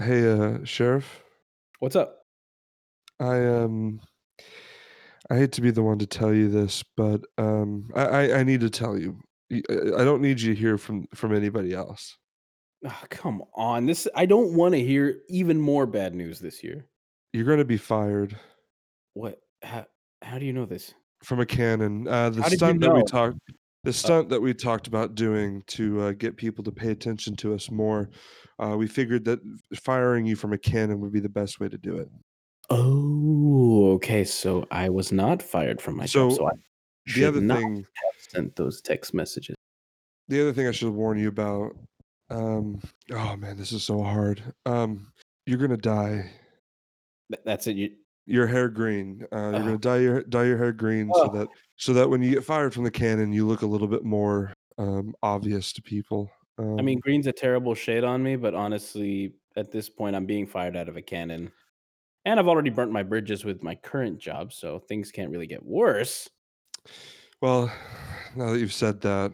Hey, uh, Sheriff. What's up? I um I hate to be the one to tell you this, but um I I, I need to tell you. Y- I I don't need you to hear from from anybody else. Ah, come on. This I don't want to hear even more bad news this year. You're going to be fired What? How, how do you know this? from a cannon. Uh, the How did you stunt that we know? talked the stunt that we talked about doing to uh, get people to pay attention to us more. Uh, we figured that firing you from a cannon would be the best way to do it. Oh, okay. So I was not fired from my job. So So I the other thing have sent those text messages. the other thing I should warn you about um oh man, this is so hard. Um you're going to die. That's it. You. your hair green. Uh, you're Oh, gonna dye your dye your hair green so that so that when you get fired from the cannon, you look a little bit more um, obvious to people. I mean, Um, green's a terrible shade on me, but honestly, at this point, I'm being fired out of a cannon, and I've already burnt my bridges with my current job, so things can't really get worse. well, now that you've said that,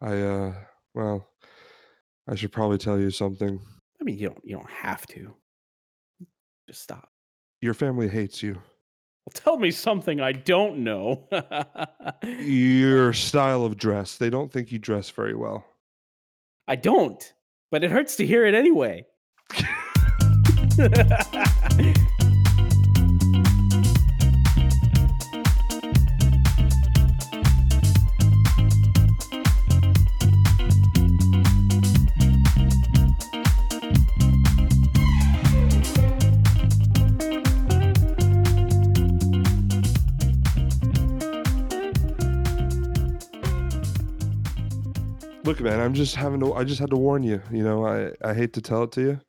I uh, well, I should probably tell you something. I mean, you don't. You don't have to. Just stop. Your family hates you. Well, tell me something I don't know. Your style of dress. They don't think you dress very well. I don't, but it hurts to hear it anyway. Look, man, I'm just having to. I just had to warn you. You know, I I hate to tell it to you.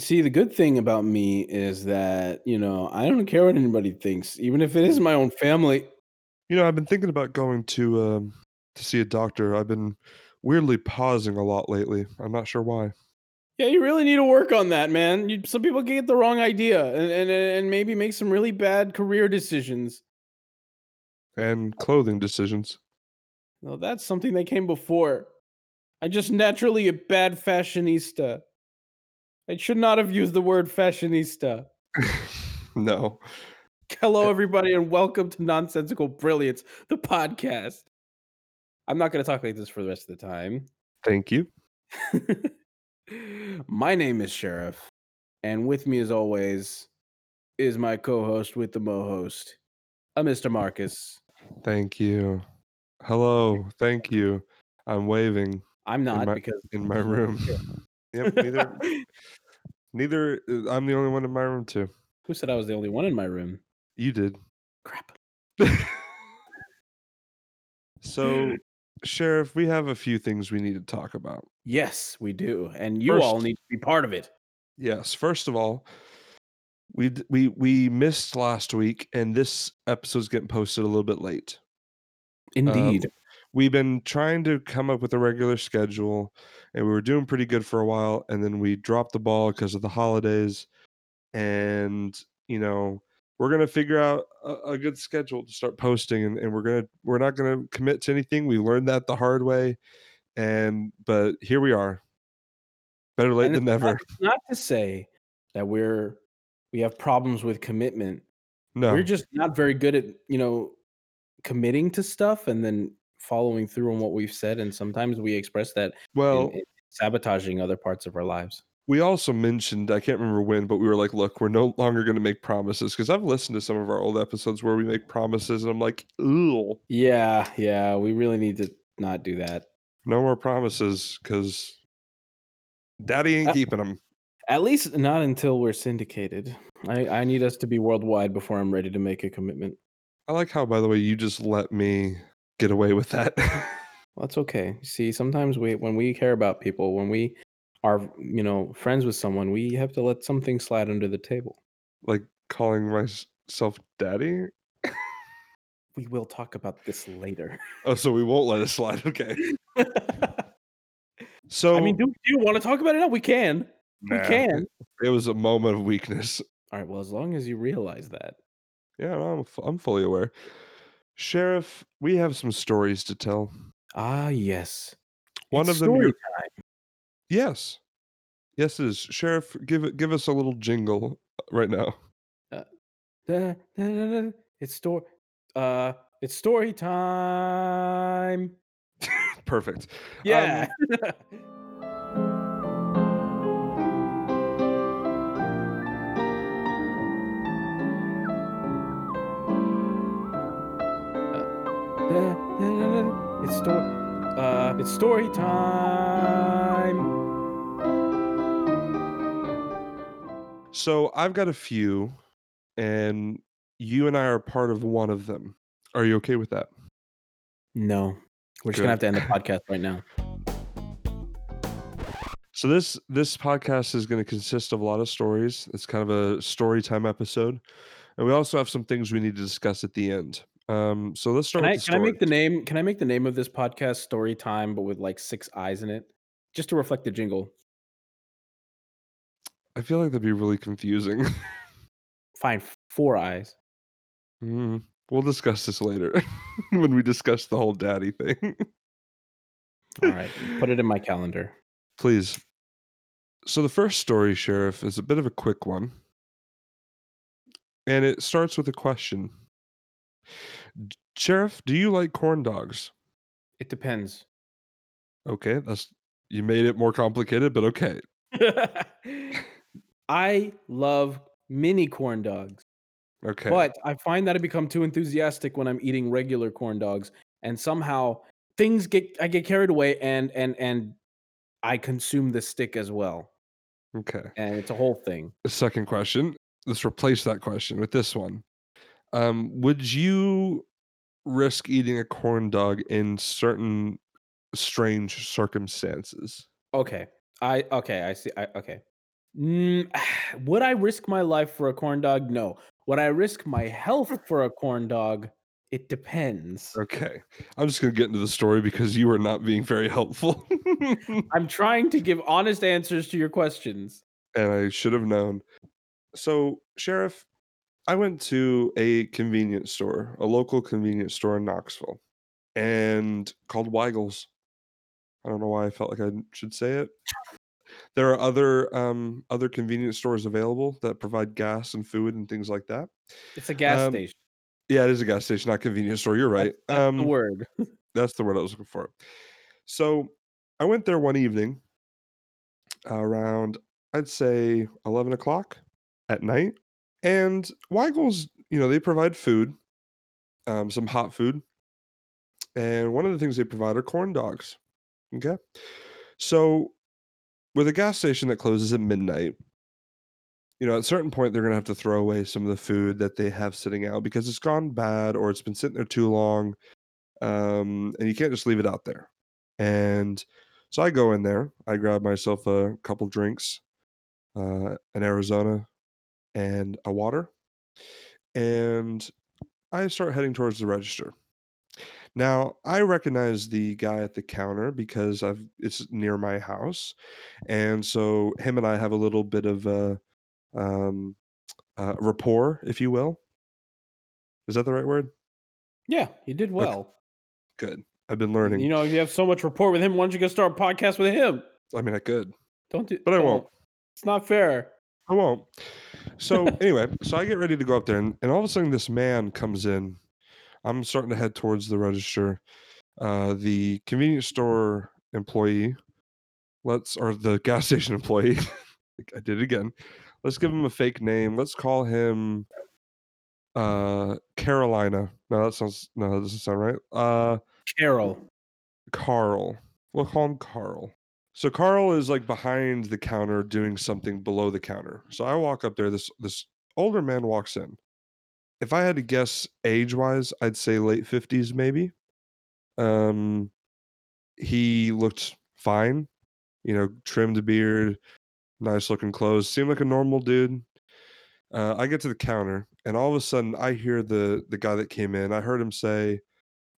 See, the good thing about me is that, you know, I don't care what anybody thinks, even if it is my own family. You know, I've been thinking about going to um to see a doctor. I've been weirdly pausing a lot lately. I'm not sure why. Yeah, you really need to work on that, man. You, some people get the wrong idea and, and and maybe make some really bad career decisions. And clothing decisions. No, that's something that came before. I'm just naturally a bad fashionista. I should not have used the word fashionista. no. Hello, eh. everybody, and welcome to Nonsensical Brilliance, the podcast. I'm not going to talk like this for the rest of the time. Thank you. my name is Sheriff, and with me, as always, is my co host with the mo host, a Mr. Marcus. Thank you. Hello. Thank you. I'm waving I'm in not my because in my room. yep, neither neither uh, I'm the only one in my room too. Who said I was the only one in my room? You did. Crap. so, Sheriff, we have a few things we need to talk about. Yes, we do. And you all need to be part of it. Yes. First of all, we we we missed last week, and this episode's getting posted a little bit late. Indeed. We've been trying to come up with a regular schedule, and we were doing pretty good for a while, and then we dropped the ball because of the holidays. And you know, we're gonna figure out a, a good schedule to start posting, and, and we're gonna we're not gonna commit to anything. We learned that the hard way, and but here we are. Better late And than not- never. it's not to say that we're we have problems with commitment. No. We're just not very good at, you know, committing to stuff and then following through on what we've said. And sometimes we express that in- well, in sabotaging other parts of our lives. we also mentioned i can't remember when but we were like look we're no longer going to make promises because i've listened to some of our old episodes where we make promises and i'm like ooh Yeah, yeah. We really need to not do that. no more promises because daddy ain't Uh, keeping them At least not until we're syndicated. I, I need us to be worldwide before I'm ready to make a commitment. i like how by the way you just let me get away with that Well, that's okay. See, sometimes we when we care about people, when we are, you know, friends with someone, we have to let something slide under the table. like calling myself daddy We will talk about this later. oh so we won't let it slide okay so I mean, do, do you want to talk about it now? We can. We can. it was a moment of weakness All right. Well, as long as you realize that. yeah I'm, I'm fully aware sheriff we have some stories to tell Ah, yes. one It's of them story you're- Yes. Yes, it is. Sheriff, give it give us a little jingle right now. Da, da, da, da, It's story. Uh, it's story time. Perfect. Yeah. Da, It's story. Uh, it's story time. So I've got a few, and you and I are part of one of them. Are you okay with that? No, we're just Good. gonna have to end the podcast right now. So this this podcast is going to consist of a lot of stories. It's kind of a story time episode, and we also have some things we need to discuss at the end. Um, so let's start Can I can I make the name? Can I make the name of this podcast story time, but with like six eyes in it, just to reflect the jingle? I feel like that'd be really confusing. Fine, four eyes. Mm, we'll discuss this later when we discuss the whole daddy thing. All right, put it in my calendar. Please. So the first story, Sheriff, is a bit of a quick one. And it starts with a question. Sheriff, do you like corn dogs? It depends. Okay, that's you made it more complicated, but okay. I love mini corn dogs, Okay. but I find that I become too enthusiastic when I'm eating regular corn dogs, and somehow things get I get carried away, and and and I consume the stick as well, Okay. and it's a whole thing. The second question. Let's replace that question with this one. Um, would you risk eating a corn dog in certain strange circumstances? Okay. I okay, I see. I okay. Mm, would I risk my life for a corn dog? No. Would I risk my health for a corn dog? It depends. Okay. I'm just going to get into the story because you are not being very helpful. I'm trying to give honest answers to your questions. and I should have known. So, Sheriff, I went to a convenience store, a local convenience store in Knoxville, and called Weigel's. I don't know why I felt like I should say it. There are other um, other convenience stores available that provide gas and food and things like that. It's a gas Um, station. Yeah, it is a gas station, not convenience store. You're right. That's, that's um, the word. That's the word I was looking for. So I went there one evening around, I'd say 11 o'clock at night. And Weigel's, you know, they provide food, um, some hot food. And one of the things they provide are corn dogs. Okay. So with a gas station that closes at midnight, you know, at a certain point, they're going to have to throw away some of the food that they have sitting out because it's gone bad or it's been sitting there too long. Um, and you can't just leave it out there. And so I go in there, I grab myself a couple drinks, uh, an Arizona and a water, and I start heading towards the register. Now, I recognize the guy at the counter because I've it's near my house. And so him and I have a little bit of a um uh, rapport, if you will. Is that the right word? Yeah, you did well. Good. I've been learning. You know, if you have so much rapport with him, why don't you go start a podcast with him? I mean, I could, Don't do but I don't. won't. It's not fair. I won't. So anyway, so I get ready to go up there, and, and all of a sudden, this man comes in. I'm starting to head towards the register. Uh, the convenience store employee, let's or the gas station employee. I did it again. Let's give him a fake name. Let's call him uh Carolina. No, that sounds no, that doesn't sound right. Uh Carol. Carl. We'll call him Carl. So Carl is like behind the counter doing something below the counter. So I walk up there. This this older man walks in. If I had to guess age wise, I'd say late fifties maybe. Um, he looked fine. You know, trimmed beard, nice looking clothes. Seemed like a normal dude. Uh, I get to the counter, and all of a sudden, I hear the the guy that came in. I heard him say,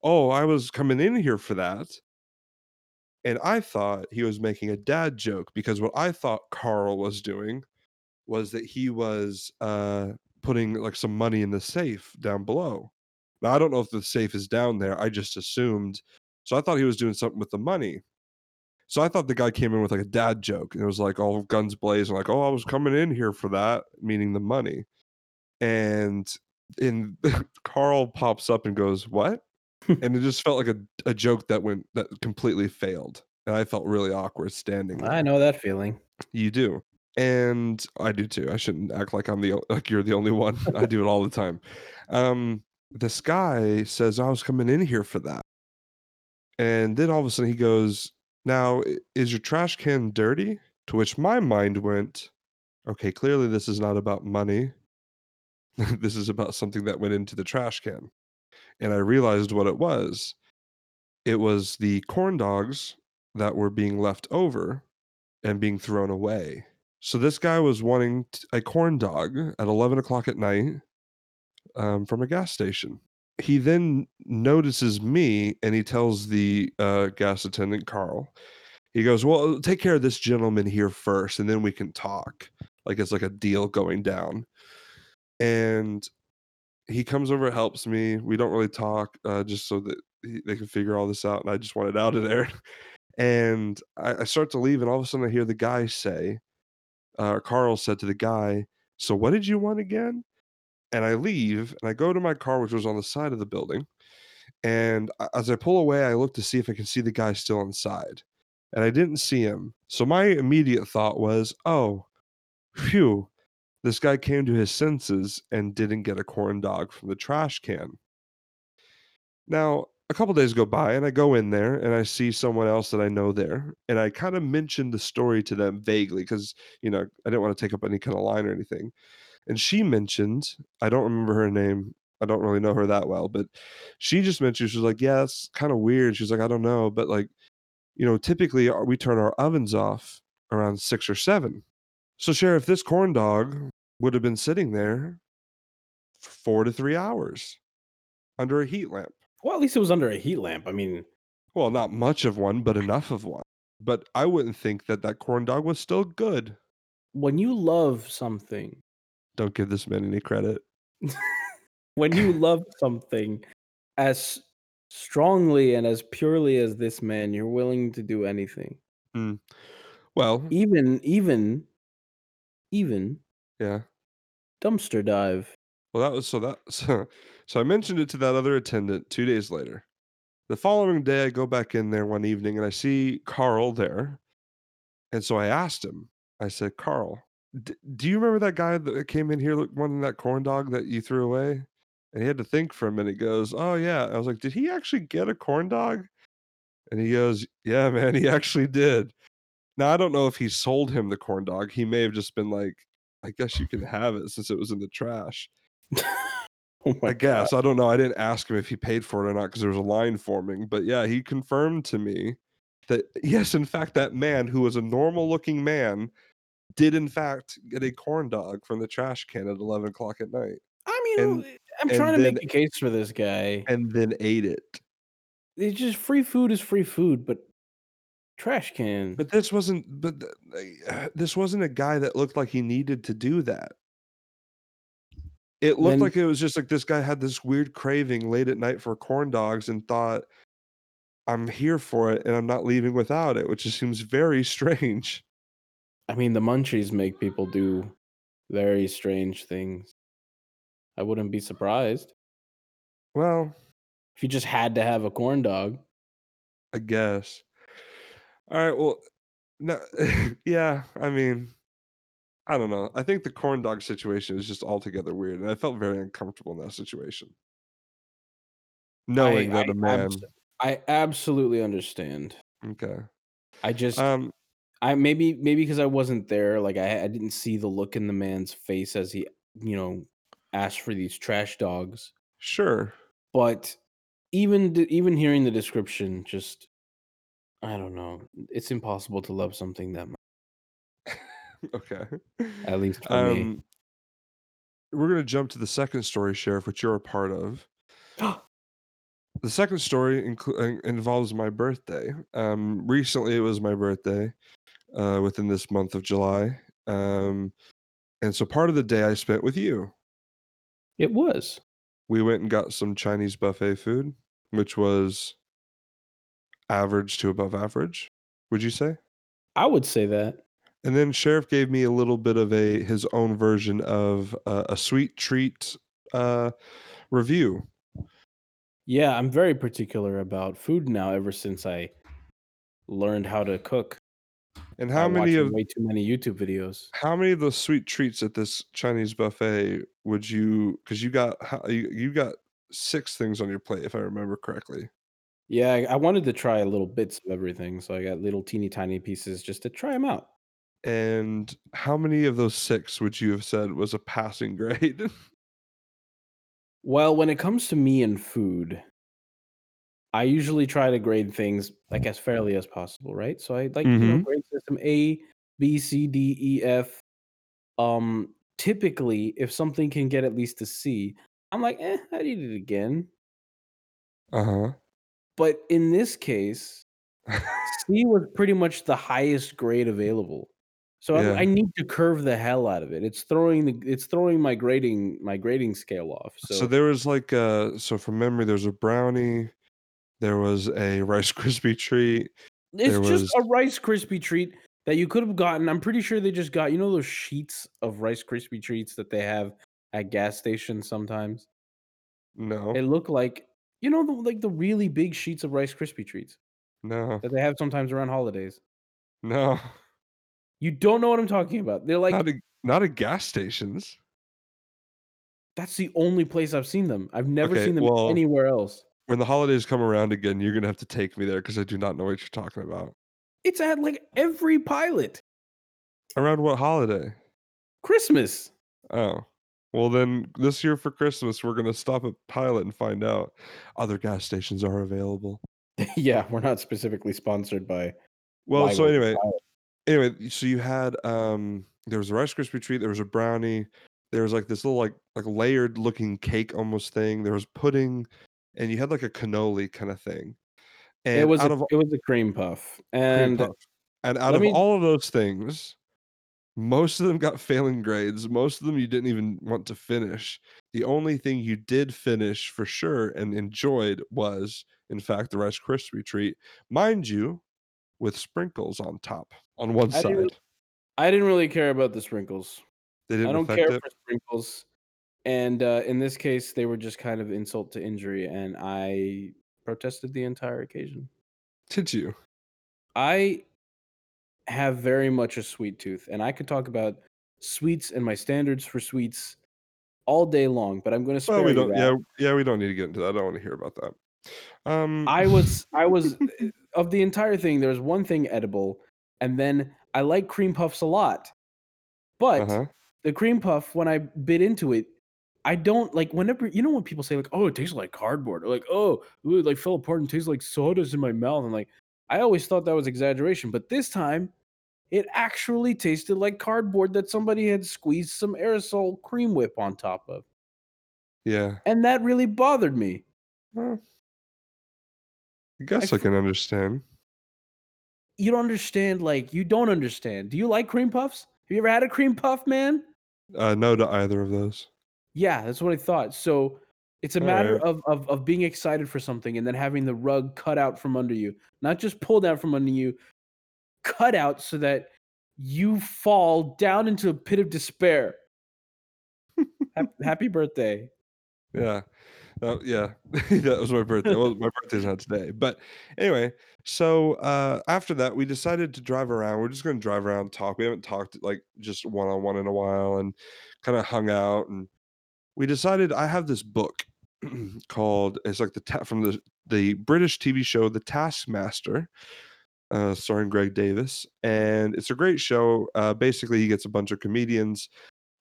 "Oh, I was coming in here for that." And I thought he was making a dad joke because what I thought Carl was doing was that he was uh, putting like some money in the safe down below. Now, I don't know if the safe is down there. I just assumed. So I thought he was doing something with the money. So I thought the guy came in with like a dad joke, and it was like all guns blazing, like, "Oh, I was coming in here for that," meaning the money. And and Carl pops up and goes, "What?" And it just felt like a a joke that went that completely failed, and I felt really awkward standing there. I know that feeling. You do. And I do too. I shouldn't act like I'm the like you're the only one. I do it all the time. Um, this guy says, "I was coming in here for that." And then all of a sudden he goes, "Now, is your trash can dirty?" To which my mind went, "Okay, clearly this is not about money. This is about something that went into the trash can." And I realized what it was. It was the corn dogs that were being left over and being thrown away. So this guy was wanting a corn dog at 11 o'clock at night, um, from a gas station. He then notices me, and he tells the, uh, gas attendant, Carl, he goes, "Well, take care of this gentleman here first, and then we can talk." Like it's like a deal going down. And he comes over, helps me. We don't really talk, uh, just so that he they can figure all this out, and I just wanted out of there. And I I start to leave, and all of a sudden I hear the guy say uh, Carl said to the guy, "So what did you want again?" And I leave, and I go to my car, which was on the side of the building, and as I pull away, I look to see if I can see the guy still inside, and I didn't see him. So my immediate thought was, "Oh, phew, this guy came to his senses and didn't get a corn dog from the trash can." Now, a couple days go by, and I go in there, and I see someone else that I know there, and I kinda mentioned the story to them vaguely cuz you know, I didn't wanna take up any kinda line or anything. And she mentioned I don't remember her name, I don't really know her that well, but she just mentioned, she was like, "Yeah, it's kinda weird." She's like, "I don't know, but, like, you know, typically, uh, we turn our ovens off around 6 or 7." So, Sheriff, this corn dog would have been sitting there f 4 to 3 hours under a heat lamp. Well, at least it was under a heat lamp. I mean Well, not much of one, but enough of one. But I wouldn't think that that corn dog was still good. when you love something Don't give this man any credit. when you love something as strongly and as purely as this man, you're willing to do anything. Mm. Well Even even even Yeah. dumpster dive. Well, that was so that so so I mentioned it to that other attendant 2 days later. The following day, I go back in there one evening, and I see Carl there. And so I asked him, I said, "Carl, d do you remember that guy that came in here look wanting that corn dog that you threw away?" And he had to think for a minute, he goes, "Oh, yeah." I was like, "Did he actually get a corn dog?" And he goes, "Yeah, man, he actually did." Now, I don't know if he sold him the corn dog, he may have just been like, "I guess you can have it since it was in the trash." Oh my I god. guess, I don't know, I didn't ask him if he paid for it or not because there was a line forming, but yeah, he confirmed to me that, yes, in fact, that man who was a normal looking man did in fact get a corn dog from the trash can at 11 o'clock at night. I mean, And I'm trying to then make a case for this guy. and then ate it. It's just free food is free food, but trash can. But this wasn't but uh, this wasn't a guy that looked like he needed to do that. It looked Then like it was just like this guy had this weird craving late at night for corn dogs and thought, "I'm here for it, and I'm not leaving without it," which just seems very strange. I mean, the munchies make people do very strange things. I wouldn't be surprised. Well If you just had to have a corn dog. I guess. Alright, well, no yeah, I mean, I don't know, I think the corn dog situation is just altogether weird, and I felt very uncomfortable in that situation. I Knowing that I a abs man I absolutely understand. Okay. I just Um I maybe maybe because I wasn't there, like, I I didn't see the look in the man's face as he, you know, asked for these trash dogs. Sure. But even even hearing the description, just I don't know, it's impossible to love something that mu Okay. At least for me. Um we're gonna jump to the 2nd story, Sheriff, which you're a part of. The 2nd story inclu involves my birthday. Um, recently, it was my birthday, uh, within this month of July, um, and so part of the day I spent with you. It was. We went and got some Chinese buffet food, which was average to above average. Would you say? I would say that. And then Sheriff gave me a little bit of a his own version of a, a sweet treat uh, review. Yeah, I'm very particular about food now ever since I learned how to cook. And how many of way too many YouTube videos. how many of those sweet treats at this Chinese buffet would you? Because you got you, you got six things on your plate, if I remember correctly. Yeah, I I wanted to try a little bits of everything, so I got little teeny tiny pieces just to try them out. And how many of those six would you have said was a passing grade? Well, when it comes to me and food, I usually try to grade things like as fairly as possible, right? So I like, you know, hmm grade system A, B, C, D, E, F. Um, typically, if something can get at least a C, I'm like, eh, I'd eat it again. Uh But in this case. C was pretty much the highest grade available. So yeah. I need to curve the hell out of it. It's throwing the it's throwing my grading my grading scale off. So So there was like uh so from memory, there's a brownie, there was a Rice Krispie treat, it's there just was a Rice Krispie treat that you could have gotten. I'm pretty sure they just got you know those sheets of Rice Krispie treats that they have at gas stations sometimes. No. It looked like you know the like the really big sheets of Rice Krispie treats no, that they have sometimes around holidays. no, You don't know what I'm talking about. They're not like not at gas stations. that's the only place I've seen them. I've never Okay, seen them well, anywhere else. when the holidays come around again, you're gonna have to take me there because I do not know what you're talking about. It's at like every pilot. Around what holiday? Christmas. Oh. Well, then this year for Christmas, we're gonna stop at Pilot and find out other gas stations are available. yeah, we're not specifically sponsored by Well, why so anyway, anyway, so you had um there was a Rice Krispie treat, there was a brownie, there was like this little like like layered looking cake almost thing, there was pudding, and you had like a cannoli kind of thing. It And was a of it was a cream puff. cream And puff. And out of me all of those things, most of them got failing grades. Most of them you didn't even want to finish. The only thing you did finish for sure and enjoyed was, in fact, the Rice Krispie treat, mind you, with sprinkles on top on one I didn't side. I didn't really care about the sprinkles. They I didn't I don't care it. for sprinkles. And uh, in this case, they were just kind of insult to injury, and I protested the entire occasion. Did you? I have very much a sweet tooth, and I could talk about sweets and my standards for sweets all day long, but I'm going to spare Well, we don't. Yeah, yeah, we don't need to get into that. I don't want to hear about that. Um. I was I was uh, of the entire thing, there was one thing edible, and then I like cream puffs a lot. But huh. the cream puff, when I bit into it, I don't like whenever you know when people say like, "Oh, it tastes like cardboard," or like, "Oh, it like fell apart and tastes like sodas in my mouth," and like, I always thought that was exaggeration, but this time, it actually tasted like cardboard that somebody had squeezed some aerosol cream whip on top of, Yeah. and that really bothered me. Well, I I guess I f- can understand. you don't understand, like you don't understand. Do you like cream puffs? Have you ever had a cream puff, man? Uh, no to either of those. Yeah, that's what I thought. So it's a All matter right. of, of of being excited for something and then having the rug cut out from under you, not just pulled out from under you, cut out so that you fall down into a pit of despair. Happy birthday! Yeah. Oh, yeah. that was my birthday. Well, my birthday's not today. But anyway, so uh, after that, we decided to drive around. We're just going to drive around, talk. We haven't talked like just one on one in a while and kind of hung out. And we decided I have this book called, it's like the ta- from the, the British TV show, The Taskmaster, uh, starring Greg Davies. And it's a great show. Uh, basically, he gets a bunch of comedians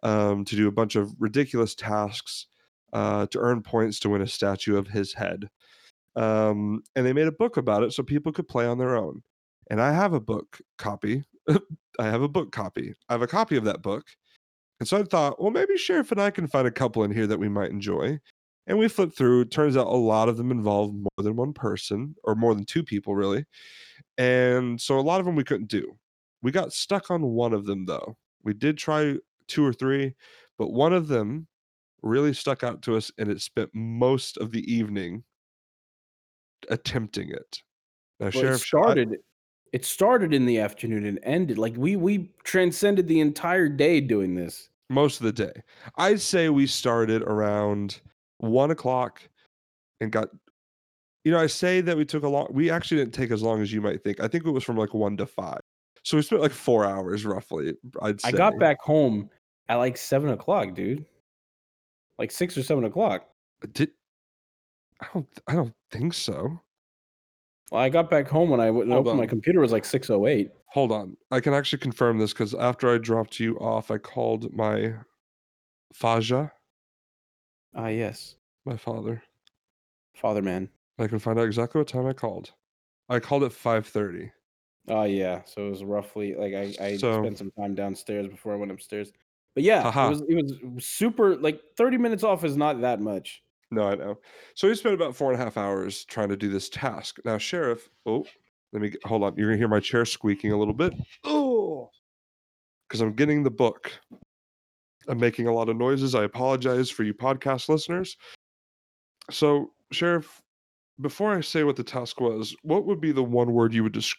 um, to do a bunch of ridiculous tasks uh, to earn points to win a statue of his head. Um, and they made a book about it so people could play on their own. And I have a book copy. I have a book copy. I have a copy of that book. And so I thought, well, maybe Sheriff and I can find a couple in here that we might enjoy. And we flipped through. Turns out a lot of them involve more than one person or more than two people, really. And so a lot of them we couldn't do. We got stuck on one of them, though. We did try two or three, but one of them really stuck out to us and it spent most of the evening attempting it. Now, Well, it Sheriff, I, started It started in the afternoon and ended like we we transcended the entire day doing this. Most of the day. I'd say we started around one o'clock and got you know, I say that we took a long we actually didn't take as long as you might think. I think it was from like one to five. So we spent like four hours roughly, I'd say. I got back home at like seven o'clock, dude. Like six or seven o'clock. Uh, did I don't I don't think so. Well, I got back home when I w- Hold opened my computer was like six oh eight. Hold on. I can actually confirm this because after I dropped you off, I called my Faja, Ah yes. my father. Father man. I can find out exactly what time I called. I called at 5:30. Oh yeah. So it was roughly like I, I So- spent some time downstairs before I went upstairs. But yeah, Haha. it was it was super like 30 minutes off is not that much. No, I know. So we spent about four and a half hours trying to do this task. Now, Sheriff, oh, let me get, hold on. You're gonna hear my chair squeaking a little bit. Oh, because I'm getting the book. I'm making a lot of noises. I apologize for you podcast listeners. So, Sheriff, before I say what the task was, what would be the one word you would des-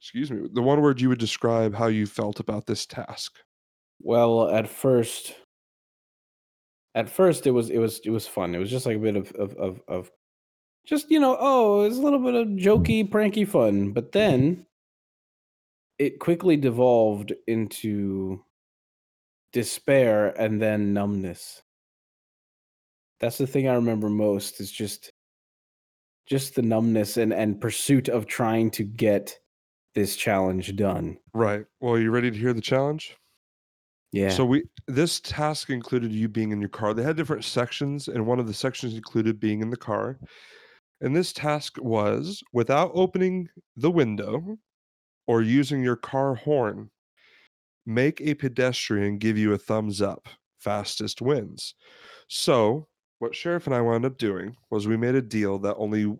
excuse me, the one word you would describe how you felt about this task? Well, at first at first it was it was it was fun. It was just like a bit of of of, of just you know, oh, it's a little bit of jokey, pranky fun. But mm-hmm. then it quickly devolved into despair and then numbness. That's the thing I remember most is just just the numbness and and pursuit of trying to get this challenge done. Right. Well, are you ready to hear the challenge? Yeah. So we this task included you being in your car. They had different sections, and one of the sections included being in the car. And this task was without opening the window or using your car horn, make a pedestrian give you a thumbs up. Fastest wins. So what Sheriff and I wound up doing was we made a deal that only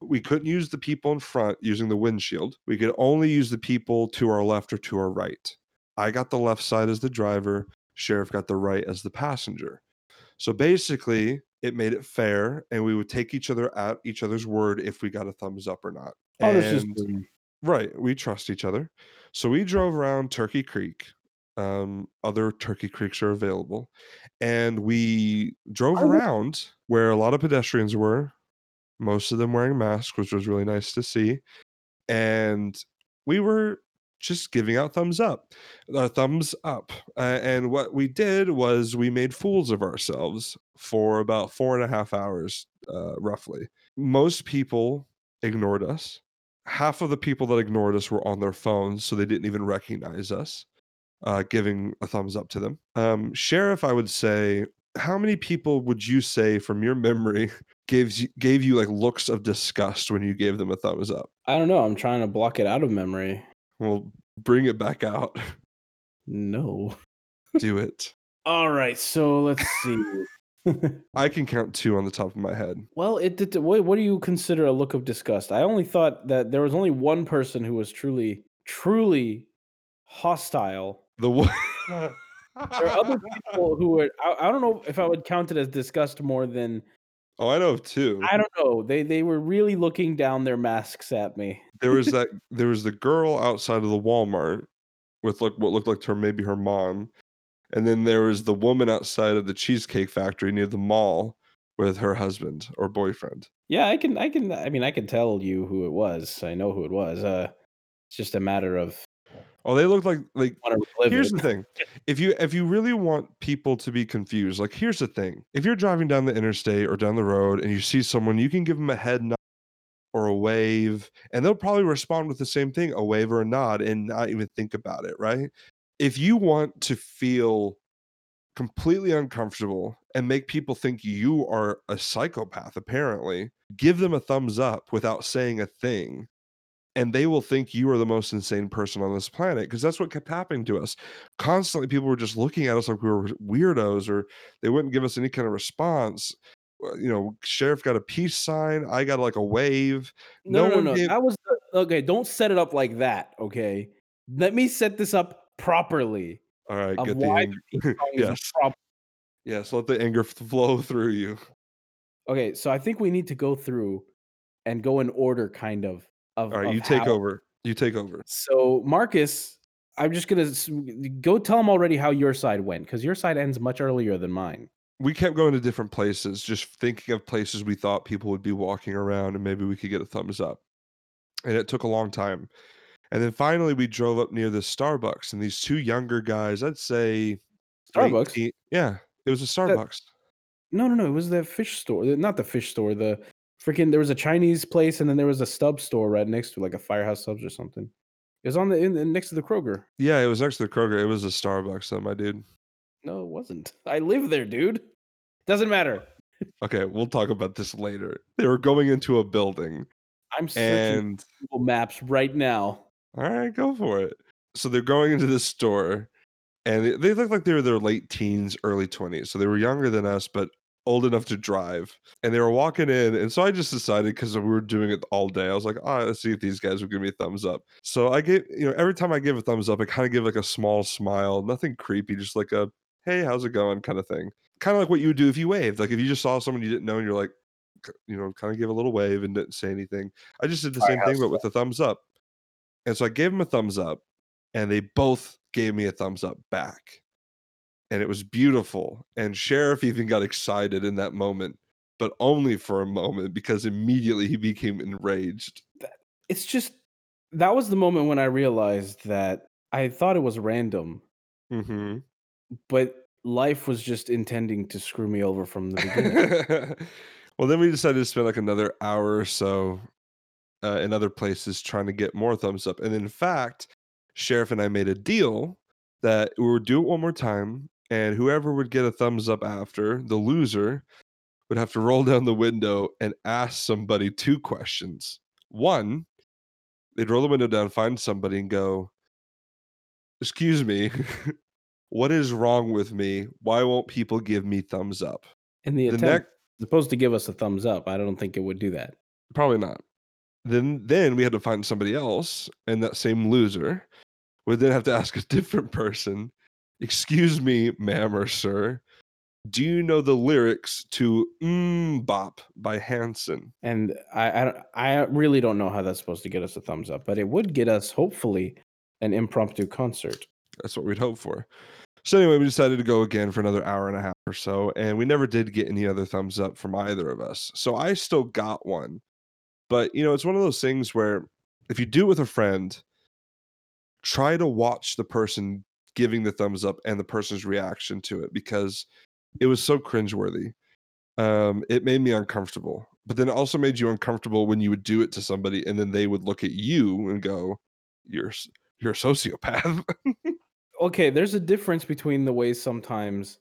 we couldn't use the people in front using the windshield. We could only use the people to our left or to our right. I got the left side as the driver, Sheriff got the right as the passenger. So basically, it made it fair, and we would take each other at each other's word if we got a thumbs up or not. Is And- boom. Right. We trust each other. So we drove around Turkey Creek. Um, other Turkey Creeks are available. And we drove Are around where a lot of pedestrians were, most of them wearing masks, which was really nice to see. And we were just giving out thumbs up, uh, thumbs up. Uh, and what we did was we made fools of ourselves for about four and a half hours, uh, roughly. Most people ignored us half of the people that ignored us were on their phones, so they didn't even recognize us, uh, giving a thumbs up to them. Um, Sheriff, I would say, how many people would you say from your memory gives you, gave you like looks of disgust when you gave them a thumbs up? I don't know. I'm trying to block it out of memory. Well, bring it back out. No. Do it. All right, so let's see. I can count two on the top of my head. well, it did. What, what do you consider a look of disgust? I only thought that there was only one person who was truly, truly hostile. The one. There are other people who were. I, I don't know if I would count it as disgust more than oh, I know of two. I don't know. They they were really looking down their masks at me. there was that there was the girl outside of the Walmart with like what looked like to her maybe her mom, and then there was the woman outside of the cheesecake factory near the mall with her husband or boyfriend. Yeah, I can. I can. I mean, I can tell you who it was. I know who it was. Uh, it's just a matter of Oh, they look like like want to relive here's it. the thing if you if you really want people to be confused like here's the thing if you're driving down the interstate or down the road and you see someone you can give them a head nod or a wave and they'll probably respond with the same thing a wave or a nod and not even think about it right if you want to feel completely uncomfortable and make people think you are a psychopath apparently give them a thumbs up without saying a thing and they will think you are the most insane person on this planet because that's what kept happening to us constantly people were just looking at us like we were weirdos or they wouldn't give us any kind of response you know sheriff got a peace sign i got like a wave No, no no, no. gave- That was the, okay. Don't set it up like that. Okay. Let me set this up properly. all right get the why the peace song is yes yes let the anger flow through you Okay, so I think we need to go through and go in order, kind of. Of all right of you take how- over You take over. So Marcus, I'm just gonna go tell him already how your side went because your side ends much earlier than mine. We kept going to different places, just thinking of places we thought people would be walking around and maybe we could get a thumbs up. And it took a long time. And then finally we drove up near the Starbucks and these two younger guys, I'd say Starbucks. teen yeah, it was a That Starbucks. no, no, no. It was the fish store, not the fish store. The freaking there was a Chinese place and then there was a stub store right next to like a Firehouse Subs or something. It was on the in, in- next to the Kroger. Yeah, it was next to the Kroger. It was a Starbucks though, my dude. No, it wasn't. I live there, dude. Doesn't matter. Okay, we'll talk about this later. They were going into a building I'm searching and Google Maps right now. All right, go for it. So they're going into this store and they, they look like they were their late teens, early 20s. So they were younger than us, but old enough to drive. And they were walking in. And so I just decided because we were doing it all day, I was like, oh, let's see if these guys would give me a thumbs up. So I gave, you know, every time I give a thumbs up, I kind of give like a small smile, nothing creepy, just like a, hey, how's it going kind of thing. Kind of like what you would do if you waved. Like if you just saw someone you didn't know and you're like, you know, kind of give a little wave and didn't say anything. I just did the same thing, but with a thumbs up. And so I gave them a thumbs up and they both gave me a thumbs up back. And it was beautiful. And Sheriff even got excited in that moment, but only for a moment because immediately he became enraged. It's just that was the moment when I realized that I thought it was random, hmm but life was just intending to screw me over from the beginning. well, then we decided to spend like another hour or so uh, in other places trying to get more thumbs up. And in fact, Sheriff and I made a deal that we would do it one more time, and whoever would get a thumbs up after, the loser, would have to roll down the window and ask somebody two questions. One, they'd roll the window down, find somebody, and go, Excuse me, what is wrong with me? Why won't people give me thumbs up? And the The attempt next, supposed to give us a thumbs up. I don't think it would do that. probably not. Then, then we had to find somebody else, and that same loser would then have to ask a different person, "Excuse me, ma'am or sir, do you know the lyrics to Mm Bop by Hanson?" And I, I, I really don't know how that's supposed to get us a thumbs up, but it would get us hopefully an impromptu concert. That's what we'd hope for. So anyway, we decided to go again for another hour and a half or so, and we never did get any other thumbs up from either of us. So I still got one. But you know, it's one of those things where if you do it with a friend, try to watch the person giving the thumbs up and the person's reaction to it because it was so cringeworthy. Um, it made me uncomfortable. But then it also made you uncomfortable when you would do it to somebody and then they would look at you and go, You're you're a sociopath. Okay, there's a difference between the ways sometimes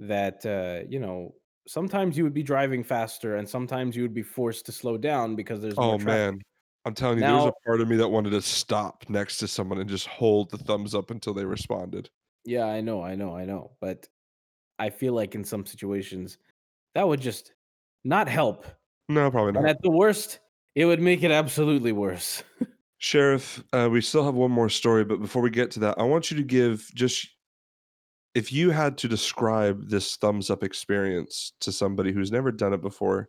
that uh, you know, sometimes you would be driving faster and sometimes you would be forced to slow down because there's more Oh man, I'm telling you, there was a part of me that wanted to stop next to someone and just hold the thumbs up until they responded. yeah, I know, I know, I know, but I feel like in some situations that would just not help. No, probably And not. at the worst, it would make it absolutely worse. Sheriff, uh, we still have one more story, but before we get to that, I want you to give just if you had to describe this thumbs up experience to somebody who's never done it before,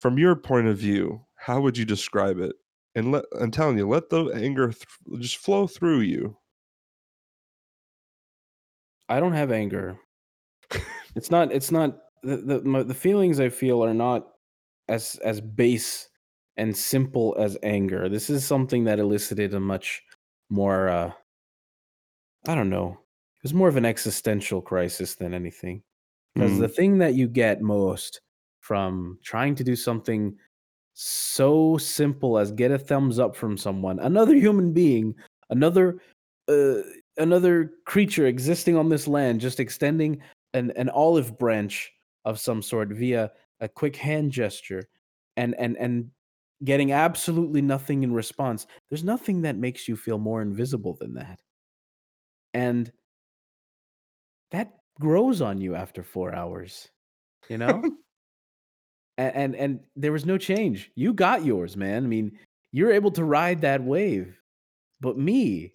from your point of view, how would you describe it? And let I'm telling you, let the anger th- just flow through you. I don't have anger. It's not it's not the the, my, the feelings I feel are not as as base and simple as anger. This is something that elicited a much more uh I don't know. It was more of an existential crisis than anything. Because the Mm, thing that you get most from trying to do something so simple as get a thumbs up from someone, another human being, another uh, another creature existing on this land, just extending an, an olive branch of some sort via a quick hand gesture and and and getting absolutely nothing in response. There's nothing that makes you feel more invisible than that. And that grows on you after 4 hours, you know? and, and and there was no change. You got yours, man. I mean, you're able to ride that wave. But me,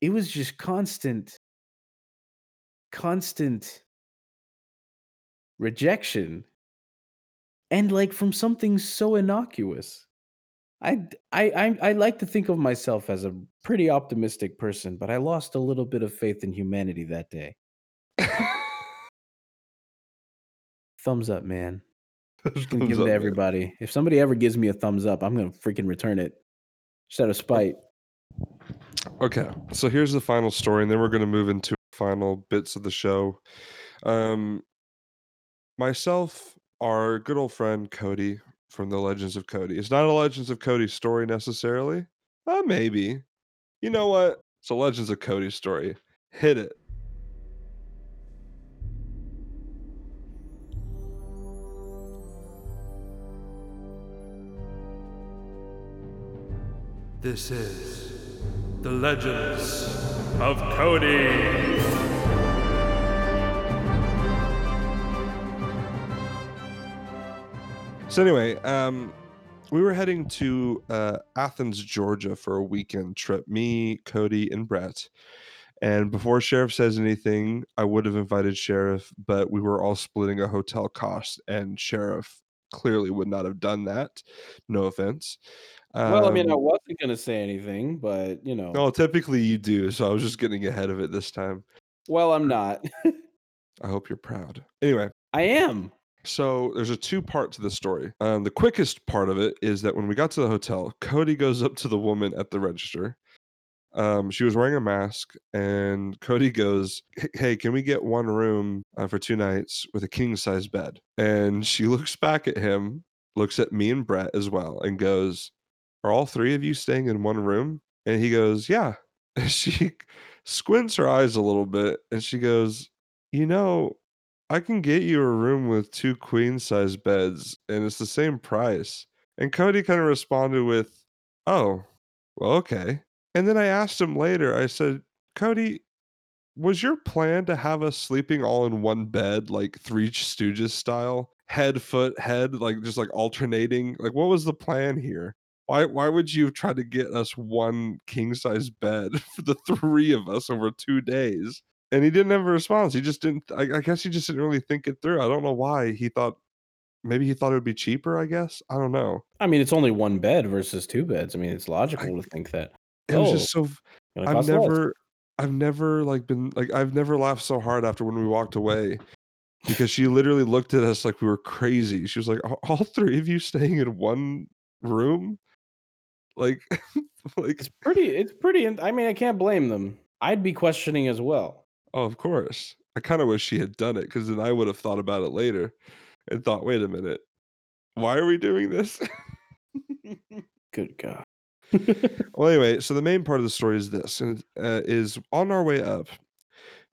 it was just constant, constant rejection. And like from something so innocuous. I d I I I like to think of myself as a pretty optimistic person, but I lost a little bit of faith in humanity that day. Thumbs up, man. Just gonna Thumbs give it to up, man. everybody. If somebody ever gives me a thumbs up, I'm gonna freaking return it. Just out of spite. Okay, so here's the final story, and then we're gonna move into final bits of the show. Um, myself, our good old friend Cody from the Legends of Cody. It's not a Legends of Cody story necessarily. Uh, maybe. You know what? It's a Legends of Cody story. Hit it. This is the Legends of Cody. So anyway, um, we were heading to uh, Athens, Georgia, for a weekend trip. Me, Cody, and Brett. And before Sheriff says anything, I would have invited Sheriff, but we were all splitting a hotel cost, and Sheriff clearly would not have done that. No offense. Well, I mean, I Um, wasn't gonna say anything, but, you know. no, typically you do, so I was just getting ahead of it this time. Well, I'm not. I hope you're proud. Anyway, I am. So there's a two part to the story. Um, the quickest part of it is that when we got to the hotel, Cody goes up to the woman at the register. Um, she was wearing a mask, and Cody goes, "Hey, can we get one room uh, for two nights with a king size bed?" And she looks back at him, looks at me and Brett as well, and goes, "Are all three of you staying in one room?" And he goes, "Yeah." And she squints her eyes a little bit, and she goes, "You know." I can get you a room with 2 queen size beds, and it's the same price. And Cody kinda responded with, "Oh, well, okay." And then I asked him later, I said, "Cody, was your plan to have us sleeping all in one bed, like Three Stooges style? Head, foot, head, like, just, like, alternating? Like, what was the plan here? Why why would you try to get us one king size bed for the 3 of us over 2 days?" And he didn't have a response. He just didn't I I guess he just didn't really think it through. I don't know why. He thought maybe he thought it would be cheaper, I guess? I don't know. I mean, it's only 1 bed versus 2 beds. I mean, it's I logical to think that, it was "Oh, just so I've cost less." never I've never, like, been like, I've never laughed so hard after when we walked away because she literally looked at us like we were crazy. She was like, "All 3 of you staying in one room?" Like like, It's pretty it's pretty I mean, I can't blame them. I'd be questioning as well. Oh, of course. I kinda wish she had done it because then I would have thought about it later and thought, "Wait a minute. Why are we doing this?" Good god. Well, anyway, so the main part of the story is this, and uh, is on our way up.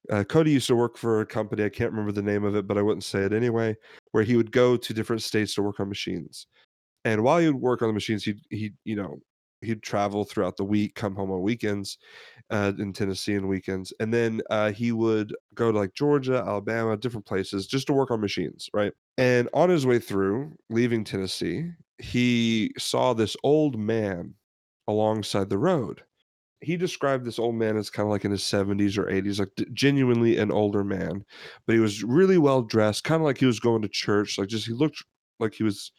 Uh, Cody used to work for a company. I can't remember the name of it, but I wouldn't say it anyway. Where he would go to different states to work on machines, and while he would work on the machines, he'd he you know he'd travel throughout the week, come home on weekends, uh, in Tennessee and weekends, and then uh, he would go to like Georgia, Alabama, different places just to work on machines, right? And on his way through, leaving Tennessee, he saw this old man alongside the road. He described this old man as kind of like in his 70s or 80s, like d- genuinely an older man, but he was really well dressed, kind of like he was going to church. Like just he looked like he was,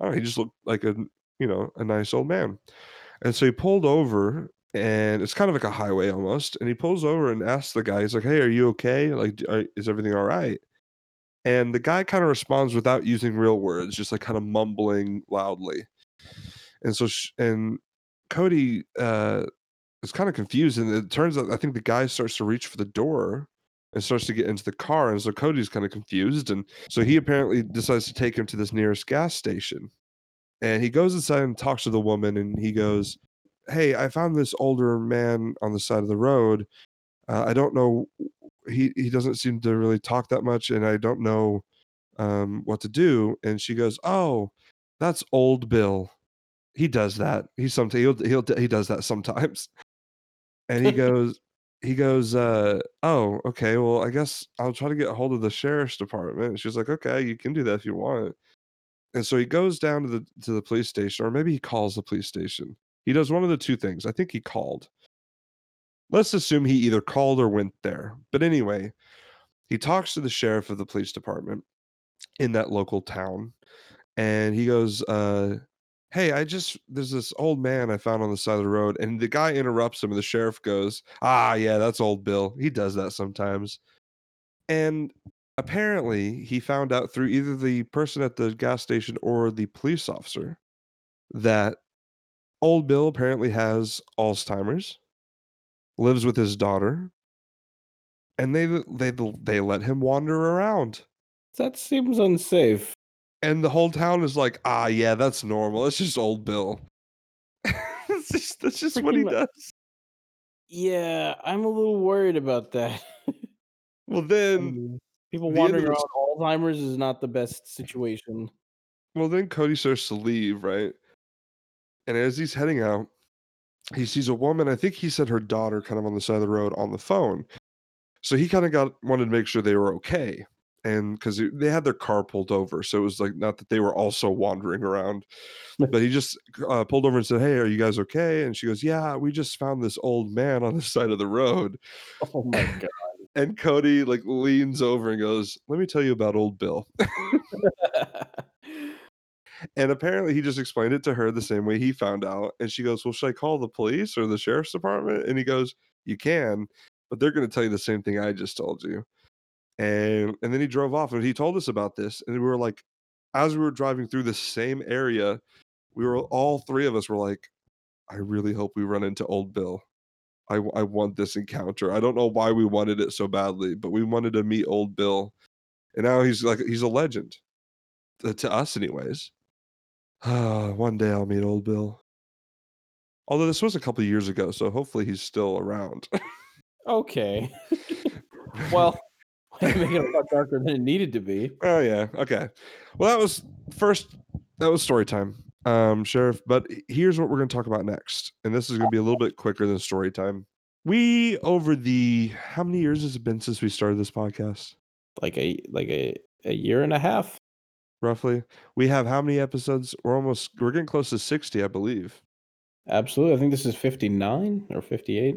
I don't know, he just looked like a you know a nice old man. And so he pulled over, and it's kind of like a highway almost. And he pulls over and asks the guy, he's like, "Hey, are you okay? Like, are, is everything all right?" And the guy kind of responds without using real words, just like kind of mumbling loudly. And so, sh- and Cody uh, is kind of confused, and it turns out I think the guy starts to reach for the door and starts to get into the car, and so Cody's kind of confused, and so he apparently decides to take him to this nearest gas station, and he goes inside and talks to the woman, and he goes, "Hey, I found this older man on the side of the road. Uh, I don't know. He he doesn't seem to really talk that much, and I don't know um, what to do." And she goes, "Oh, that's old Bill." He does that. He sometimes he'll he'll he does that sometimes. And he goes he goes, uh, "Oh, okay, well, I guess I'll try to get a hold of the sheriff's department." And she's like, "Okay, you can do that if you want." And so he goes down to the to the police station, or maybe he calls the police station. He does one of the 2 things. I think he called. Let's assume he either called or went there. But anyway, he talks to the sheriff of the police department in that local town, and he goes, uh hey, I just there's this old man I found on the side of the road, and the guy interrupts him, and the sheriff goes, "Ah, yeah, that's old Bill. He does that sometimes." And apparently, he found out through either the person at the gas station or the police officer that old Bill apparently has Alzheimer's, lives with his daughter, and they they they let him wander around. That seems unsafe. And the whole town is like, ah, yeah, that's normal. It's just old Bill. that's just, that's just what he Freaking- does. Yeah, I'm a little worried about that. Well, then, Um, People the wandering around Alzheimer's is not the best situation. well, then Cody starts to leave, right? And as he's heading out, he sees a woman. I think he said her daughter, kind of on the side of the road on the phone. So he kind of got wanted to make sure they were okay, and because they had their car pulled over, so it was like not that they were also wandering around, but he just uh, pulled over and said, "Hey, are you guys okay?" And she goes, "Yeah, we just found this old man on the side of the road." Oh my god. And Cody like leans over and goes, "Let me tell you about old Bill." And apparently he just explained it to her the same way he found out. And she goes, Well, should I call the police or the sheriff's department? And he goes, You can, but they're gonna tell you the same thing I just told you. And and then he drove off and he told us about this. And we were like, as we were driving through the same area, we were all three of us were like, I really hope we run into old Bill. I, I want this encounter. I don't know why we wanted it so badly, but we wanted to meet old Bill. And now he's like he's a legend. To, to us anyways. One day I'll meet old Bill. Although this was a couple years ago, so hopefully he's still around. okay. well, make it a lot darker than it needed to be. oh yeah, okay. Well, that was first. That was story time, um, Sheriff. But here's what we're going to talk about next, and this is going to be a little bit quicker than story time. We over the how many years has it been since we started this podcast? Like a like a, a year and a half. Roughly, we have how many episodes? We're almost we're getting close to sixty, I believe. Absolutely. I think this is 59 or 58.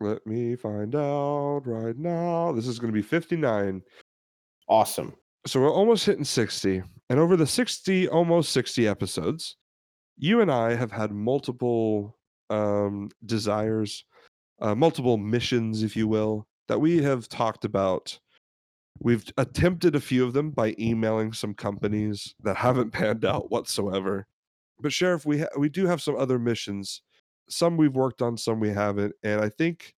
Let me find out right now. This is going to be fifty nine. Awesome. so we're almost hitting 60 and over the 60 almost 60 episodes you and i have had multiple um desires uh, multiple missions if you will that we have talked about. We've attempted a few of them by emailing some companies that haven't panned out whatsoever. But sheriff we ha- we do have some other missions. Some we've worked on some we haven't and i think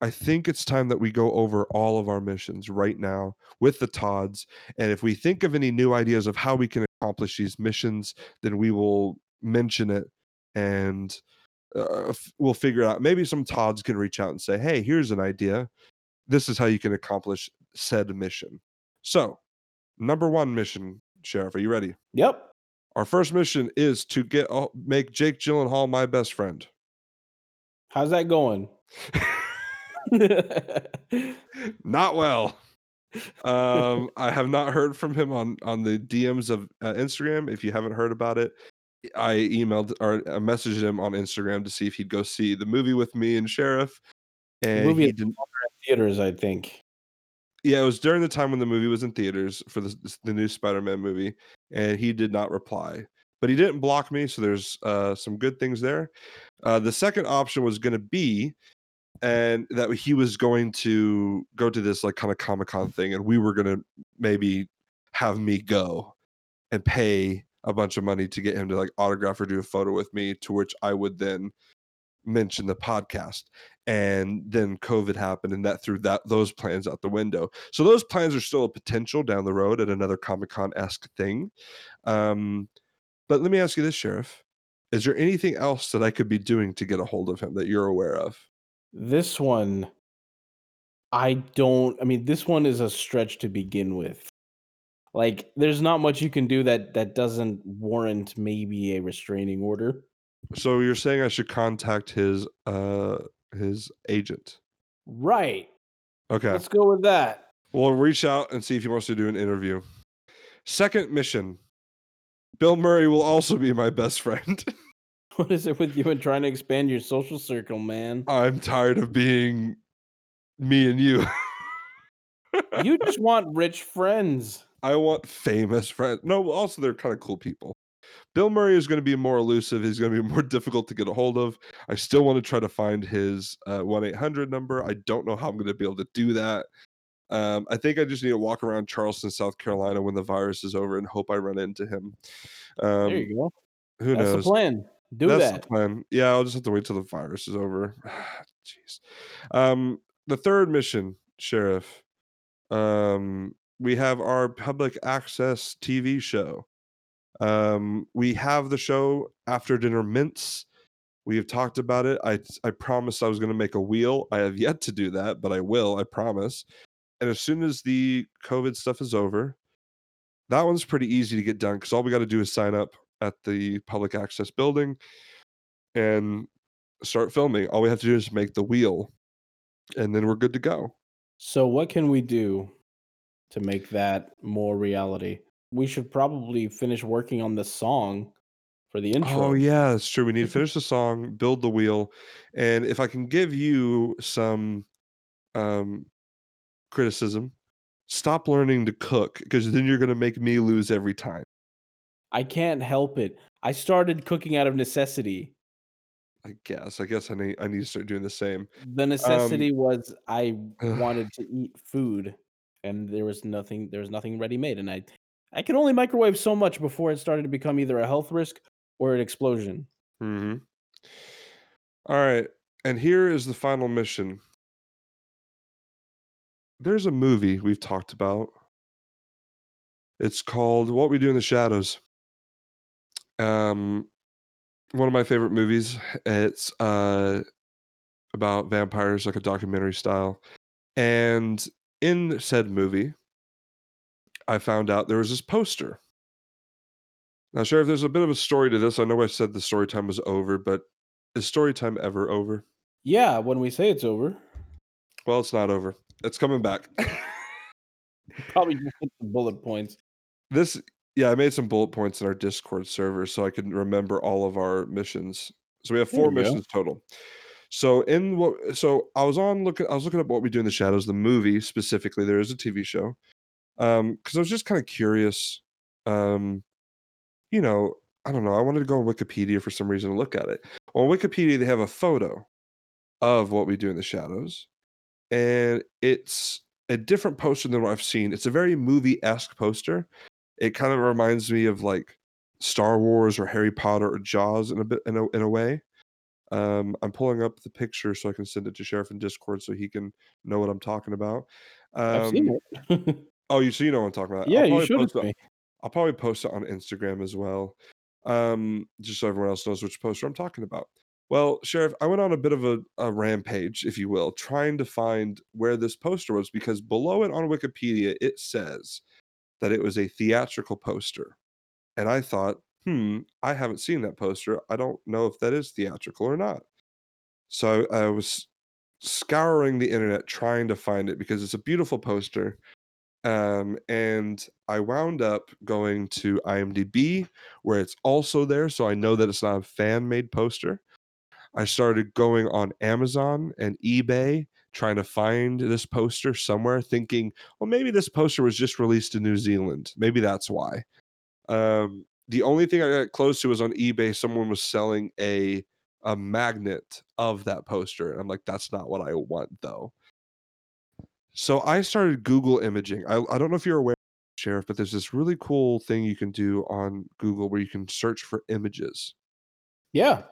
i think it's time that we go over all of our missions right now with the Todds. And if we think of any new ideas of how we can accomplish these missions, then we will mention it and uh, f- we'll figure it out. Maybe some Todds can reach out and say, hey, here's an idea. This is how you can accomplish said mission. So, number one mission, Sheriff, are you ready? Yep. Our first mission is to get make Jake Gyllenhaal my best friend. How's that going? Not well. um, I have not heard from him on on the DMs of uh, Instagram. If you haven't heard about it, I emailed or I messaged him on Instagram to see if he'd go see the movie with me and Sheriff. And movie he didn't. Theaters, I think. Yeah, it was during the time when the movie was in theaters for the the new Spider-Man movie, and he did not reply. But he didn't block me, so there's uh, some good things there. Uh, the second option was going to be, and that he was going to go to this like kind of Comic Con thing, and we were going to maybe have me go and pay a bunch of money to get him to like autograph or do a photo with me, to which I would then mention the podcast. And then covid happened and that threw that those plans out the window. So those plans are still a potential down the road at another comic-con-esque thing. Um but let me ask you this sheriff. Is there anything else that i could be doing to get a hold of him that you're aware of This one, I don't. I mean, this one is a stretch to begin with. Like, there's not much you can do that that doesn't warrant maybe a restraining order. so you're saying i should contact his uh his agent Right. okay Let's go with that. We'll reach out and see if he wants to do an interview. Second mission Bill Murray will also be my best friend. What is it with you and trying to expand your social circle, man? I'm tired of being me and you. You just want rich friends. I want famous friends. No, also they're kind of cool people. Bill Murray is going to be more elusive. He's going to be more difficult to get a hold of. I still want to try to find his uh, 1 800 number. I don't know how I'm going to be able to do that. Um, I think I just need to walk around Charleston, South Carolina when the virus is over and hope I run into him. Um, there you go. Who That's knows? the plan. Do That's that. the plan. Yeah, I'll just have to wait till the virus is over. Jeez. Um, the third mission, Sheriff. Um, we have our public access TV show. Um, we have the show After Dinner Mints. We have talked about it. I I promised I was going to make a wheel. I have yet to do that, but I will. I promise. And as soon as the COVID stuff is over, that one's pretty easy to get done because all we got to do is sign up at the public access building and start filming. All we have to do is make the wheel, and then we're good to go. So, what can we do to make that more reality? We should probably finish working on the song for the intro. Oh yeah, that's true. We need to finish the song, build the wheel, and if I can give you some um criticism, stop learning to cook because then you're going to make me lose every time. I can't help it. I started cooking out of necessity. I guess. I guess I need I need to start doing the same. The necessity was I wanted to eat food and there was nothing there was nothing ready made and I I could only microwave so much before it started to become either a health risk or an explosion. Mhm. All right. And here is the final mission. There's a movie we've talked about. It's called What We Do in the Shadows. Um one of my favorite movies. It's uh about vampires like a documentary style. And in said movie, I found out there was this poster. Now, Sheriff, there's a bit of a story to this. I know I said the story time was over, but is story time ever over? Yeah, when we say it's over, Well, it's not over. It's coming back. probably just hit the bullet points. this, yeah, I made some bullet points in our Discord server so I can remember all of our missions. So we have There four you go. missions total. So in what? So I was on looking. I was looking up what we do in the shadows, the movie specifically. There is a TV show. Um, because I was just kind of curious. Um, you know, I don't know. I wanted to go on Wikipedia for some reason to look at it. On Wikipedia, they have a photo of what we do in the shadows, and it's a different poster than what I've seen. It's a very movie esque poster. It kind of reminds me of like Star Wars or Harry Potter or Jaws in a bit in a in a way. Um, I'm pulling up the picture so I can send it to Sheriff in Discord so he can know what I'm talking about. I've seen Um, it. oh, you so you know what I'm talking about. yeah, I'll you probably showed it post it. I'll probably post it on Instagram as well, um, just so everyone else knows which poster I'm talking about. Well, Sheriff, I went on a bit of a, a rampage, if you will, trying to find where this poster was because below it on Wikipedia it says that it was a theatrical poster, and I thought, hmm, I haven't seen that poster. I don't know if that is theatrical or not. So I was scouring the internet trying to find it because it's a beautiful poster. Um, and I wound up going to IMDb where it's also there. So I know that it's not a fan made poster. I started going on Amazon and eBay trying to find this poster somewhere, thinking, well, maybe this poster was just released in New Zealand. Maybe that's why. Um, the only thing I got close to was on eBay, someone was selling a a magnet of that poster. And I'm like, that's not what I want though. So I started Google imaging. I, I don't know if you're aware, Sheriff, but there's this really cool thing you can do on Google where you can search for images. Yeah,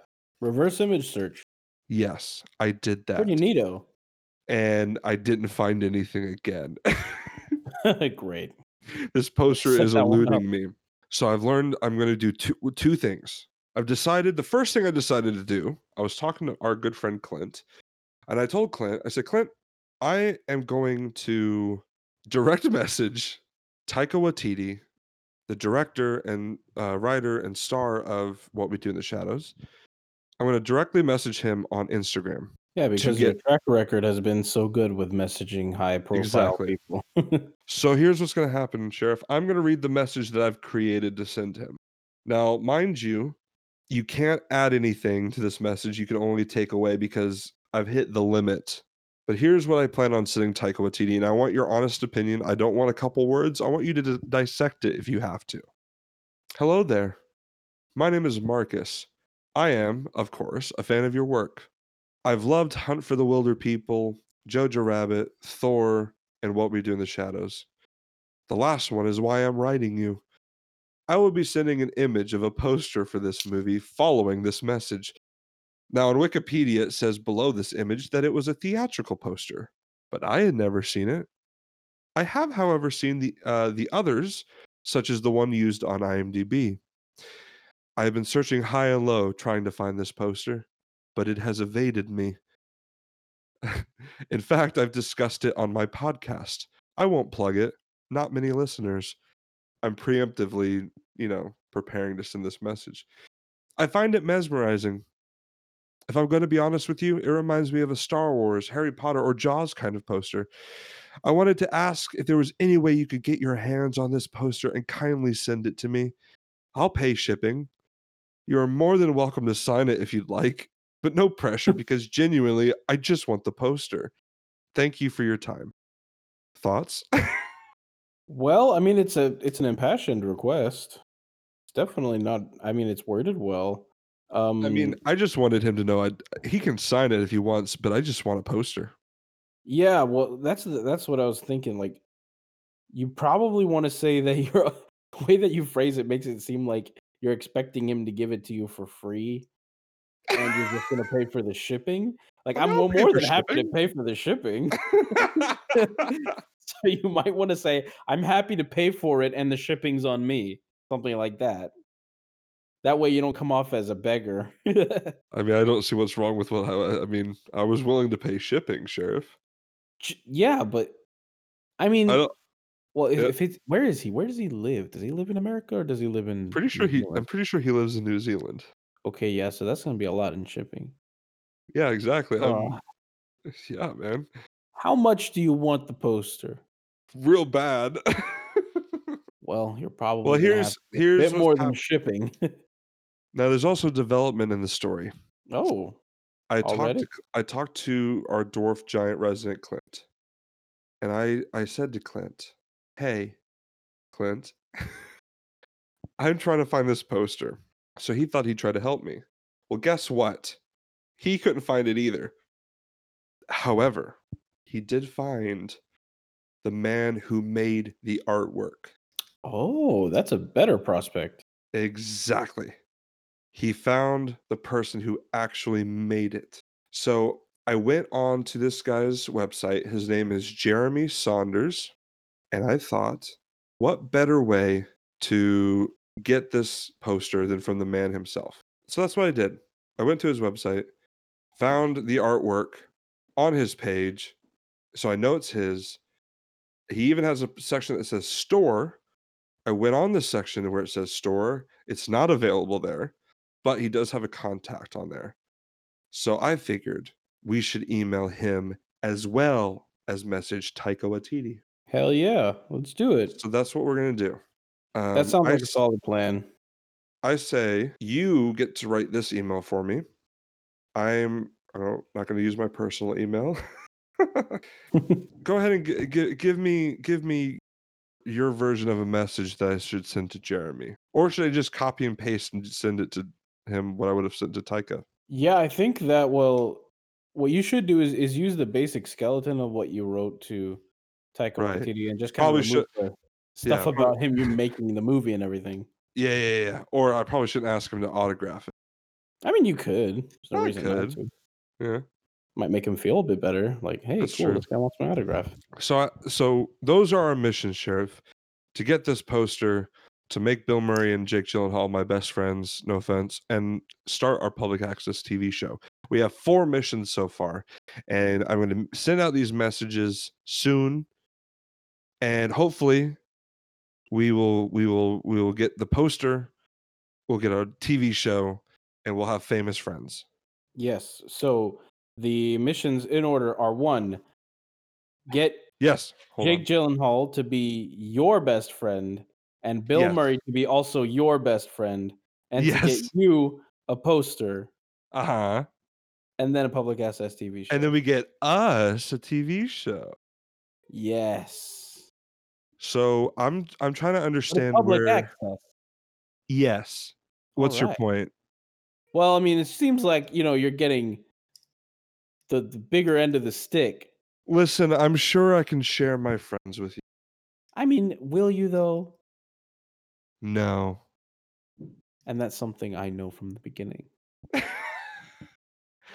reverse image search. Yes, I did that. Pretty neato. And I didn't find anything again. Great. this poster is that one up. eluding me. So I've learned I'm going to do two two things. I've decided the first thing I decided to do. I was talking to our good friend Clint, and I told Clint, I said, Clint, I am going to direct message Taika Waititi, the director and uh, writer and star of What We Do in the Shadows. I'm going to directly message him on Instagram. Yeah, because your get- track record has been so good with messaging high profile Exactly. people. So here's what's going to happen, Sheriff. I'm going to read the message that I've created to send him. Now, mind you, you can't add anything to this message. You can only take away because I've hit the limit. But here's what I plan on sending Taika Waititi, and I want your honest opinion. I don't want a couple words. I want you to d- dissect it if you have to. Hello there. My name is Marcus. I am, of course, a fan of your work. I've loved Hunt for the Wilder People, Jojo Rabbit, Thor, and What We Do in the Shadows. The last one is why I'm writing you. I will be sending an image of a poster for this movie following this message. Now, on Wikipedia, it says below this image that it was a theatrical poster, but I had never seen it. I have, however, seen the uh, the others, such as the one used on IMDb. I have been searching high and low trying to find this poster, but it has evaded me. In fact, I've discussed it on my podcast. I won't plug it. Not many listeners. I'm preemptively, you know, preparing to send this message. I find it mesmerizing. If I'm going to be honest with you, it reminds me of a Star Wars, Harry Potter, or Jaws kind of poster. I wanted to ask if there was any way you could get your hands on this poster and kindly send it to me. I'll pay shipping. You are more than welcome to sign it if you'd like, but no pressure because genuinely, I just want the poster. Thank you for your time. Thoughts? Well, I mean, it's a it's an impassioned request. It's definitely not. I mean, it's worded well. Um, I mean, I just wanted him to know I he can sign it if he wants, but I just want a poster. yeah. Well, that's that's what I was thinking. Like, you probably want to say that you're the way that you phrase it makes it seem like you're expecting him to give it to you for free, and you're just gonna pay for the shipping. Like, I'm I'll more pay more for than happy to pay for the shipping. so you might want to say, "I'm happy to pay for it, and the shipping's on me." Something like that. That way, you don't come off as a beggar. I mean, I don't see what's wrong with what I, I mean. I was willing to pay shipping, sheriff. Yeah, but I mean, I don't. well, if, yeah. if it's where is he? Where does he live? Does he live in America or does he live in? Pretty sure he. I'm pretty sure he lives in New Zealand. Okay, yeah, so that's gonna be a lot in shipping. Yeah, exactly. I'm- Uh, yeah, man. how much do you want the poster? Real bad. Well, you're probably gonna here's- have to pay a here's bit what's more than hap- shipping. now, there's also development in the story. oh, I talked Already? to I talked to our dwarf giant resident Clint, and I I said to Clint, "Hey, Clint, I'm trying to find this poster." So he thought he'd try to help me. Well, guess what? He couldn't find it either. However, he did find the man who made the artwork. oh, that's a better prospect. Exactly. He found the person who actually made it. So I went on to this guy's website. His name is Jeremy Saunders. And I thought, what better way to get this poster than from the man himself? So that's what I did. I went to his website, found the artwork on his page. So I know it's his. He even has a section that says store. I went on this section where it says store. It's not available there, but he does have a contact on there. So I figured we should email him as well as message Taika Waititi. Hell yeah, let's do it. So that's what we're gonna do. Um, That sounds I, like a solid plan. I say you get to write this email for me. I'm I don't, not going to use my personal email. Go ahead and g- g- give me give me your version of a message that I should send to Jeremy, or should I just copy and paste and send it to him? What I would have sent to Taika? Yeah, I think that well, what you should do is is use the basic skeleton of what you wrote to Taika Right. Waititi and just kind Probably of the stuff yeah, about him you making the movie and everything. Yeah, yeah, yeah. Or I probably shouldn't ask him to autograph it. I mean, you could. There's no I reason not could. to. Yeah. Might make him feel a bit better. Like, hey, That's cool, true. this guy wants my autograph. So, I, so those are our missions, Sheriff. To get this poster, to make Bill Murray and Jake Gyllenhaal my best friends, no offense, and start our public access TV show. We have four missions so far, and I'm going to send out these messages soon, and hopefully, we will we will we will get the poster, we'll get a TV show, and we'll have famous friends. Yes. So the missions in order are one, get Yes, hold Jake on. Gyllenhaal to be your best friend and Bill Yes. Murray to be also your best friend and to get you a poster Uh huh. and then a public access TV show. And then we get us a TV show. yes. So I'm I'm trying to understand public where access. yes. What's your point? Well, I mean, it seems like you know you're getting the the bigger end of the stick. Listen, I'm sure I can share my friends with you. I mean, will you though? No. And that's something I know from the beginning.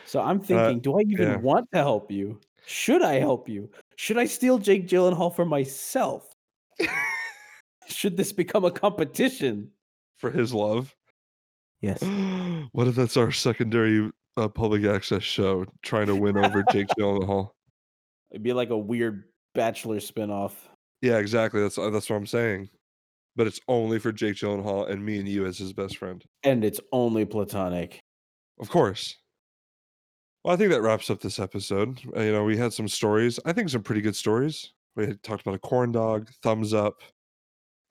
So I'm thinking, do I even Uh, yeah. want to help you? Should I help you? Should I steal Jake Gyllenhaal for myself? Should this become a competition? For his love. Yes. what if that's our secondary uh, public access show trying to win over Jake Gyllenhaal? It'd be like a weird bachelor spinoff. Yeah, exactly. That's uh, that's what I'm saying. But it's only for Jake Gyllenhaal and me and you as his best friend. And it's only platonic. Of course. Well, I think that wraps up this episode. Uh, you know, we had some stories. I think some pretty good stories. We had talked about a corn dog, thumbs up.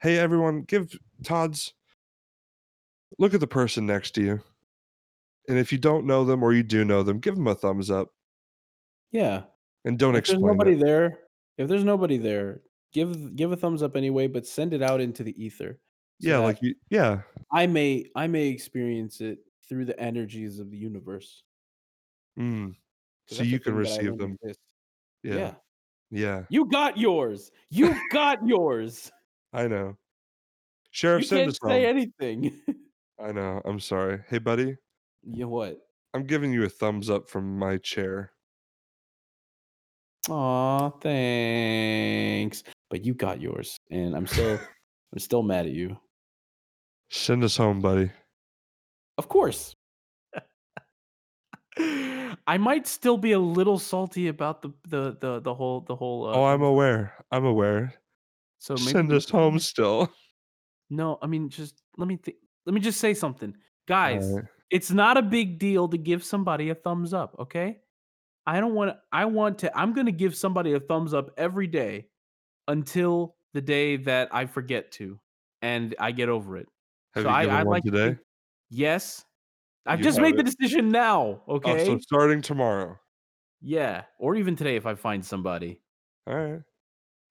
Hey, everyone, give Todd's. Look at the person next to you. And if you don't know them or you do know them, give them a thumbs up Yeah. and don't If there's nobody it. there, if there's nobody there, give give a thumbs up anyway, but send it out into the ether. so Yeah, like you, yeah, I may I may experience it through the energies of the universe. mm, so you can thing that I receive them. Yeah, yeah. Yeah, You got yours. You got yours. I know. Sheriff, You send can't us say anything. I know. I'm sorry. Hey, buddy, you know what? I'm giving you a thumbs up from my chair. Aw, thanks. But you got yours, and I'm still I'm still mad at you. Send us home, buddy. Of course. I might still be a little salty about the the the, the whole the whole. Uh, oh, I'm aware. I'm aware. So maybe Send us home still. No, I mean just let me th- let me just say something, guys. It's not a big deal to give somebody a thumbs up, okay? I don't want I want to I'm going to give somebody a thumbs up every day until the day that I forget to and I get over it. Have so you I, given I one like today? think- yes. I've You just made the decision now, okay? Oh, so starting tomorrow. yeah, or even today if I find somebody. All right.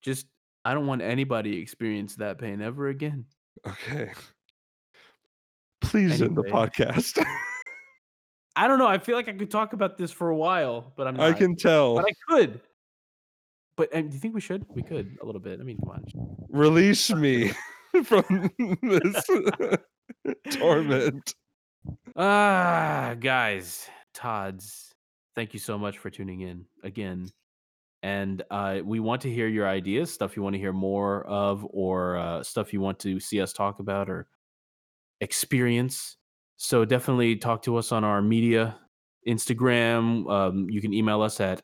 Just I don't want anybody to experience that pain ever again. Okay. Please end the podcast. I don't know. I feel like I could talk about this for a while, but I'm not. I can tell. but I could. But do you think we should? We could a little bit. I mean, come on. Release me from this torment. Ah, guys, Todd's. Thank you so much for tuning in again. And uh, we want to hear your ideas, stuff you want to hear more of, or uh, stuff you want to see us talk about or experience. So definitely talk to us on our media, Instagram. Um, you can email us at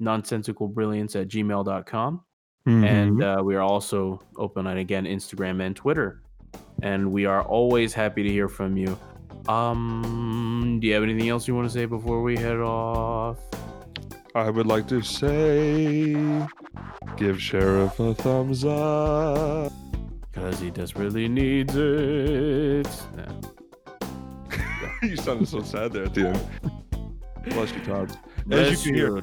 nonsensicalbrilliance at gmail.com. And Mhm. uh, we are also open on again Instagram and Twitter. And we are always happy to hear from you. Um, do you have anything else you want to say before we head off? I would like to say, give Sheriff a thumbs up. Because he desperately needs it. Nah. you sounded so sad there at the end. Bless you, Todd. As you can hear,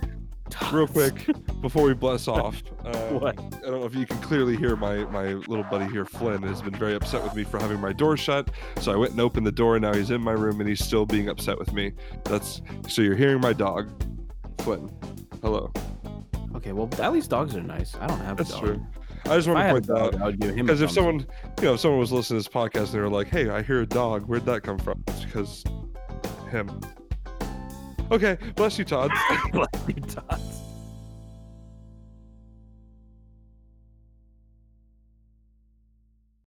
real quick before we bless off. Um, what? I don't know if you can clearly hear my my little buddy here, Flynn, has been very upset with me for having my door shut. So I went and opened the door, and now he's in my room, and he's still being upset with me. That's so you're hearing my dog, Flynn. Hello. Okay, well, at least dogs are nice. I don't have a That's dog. true. I just want to a point that dog, out I would give him because if someone, you know, if someone was listening to this podcast and they were like, "Hey, I hear a dog. Where'd that come from?" It's because him. Okay, bless you, Todd. Bless you, Todd.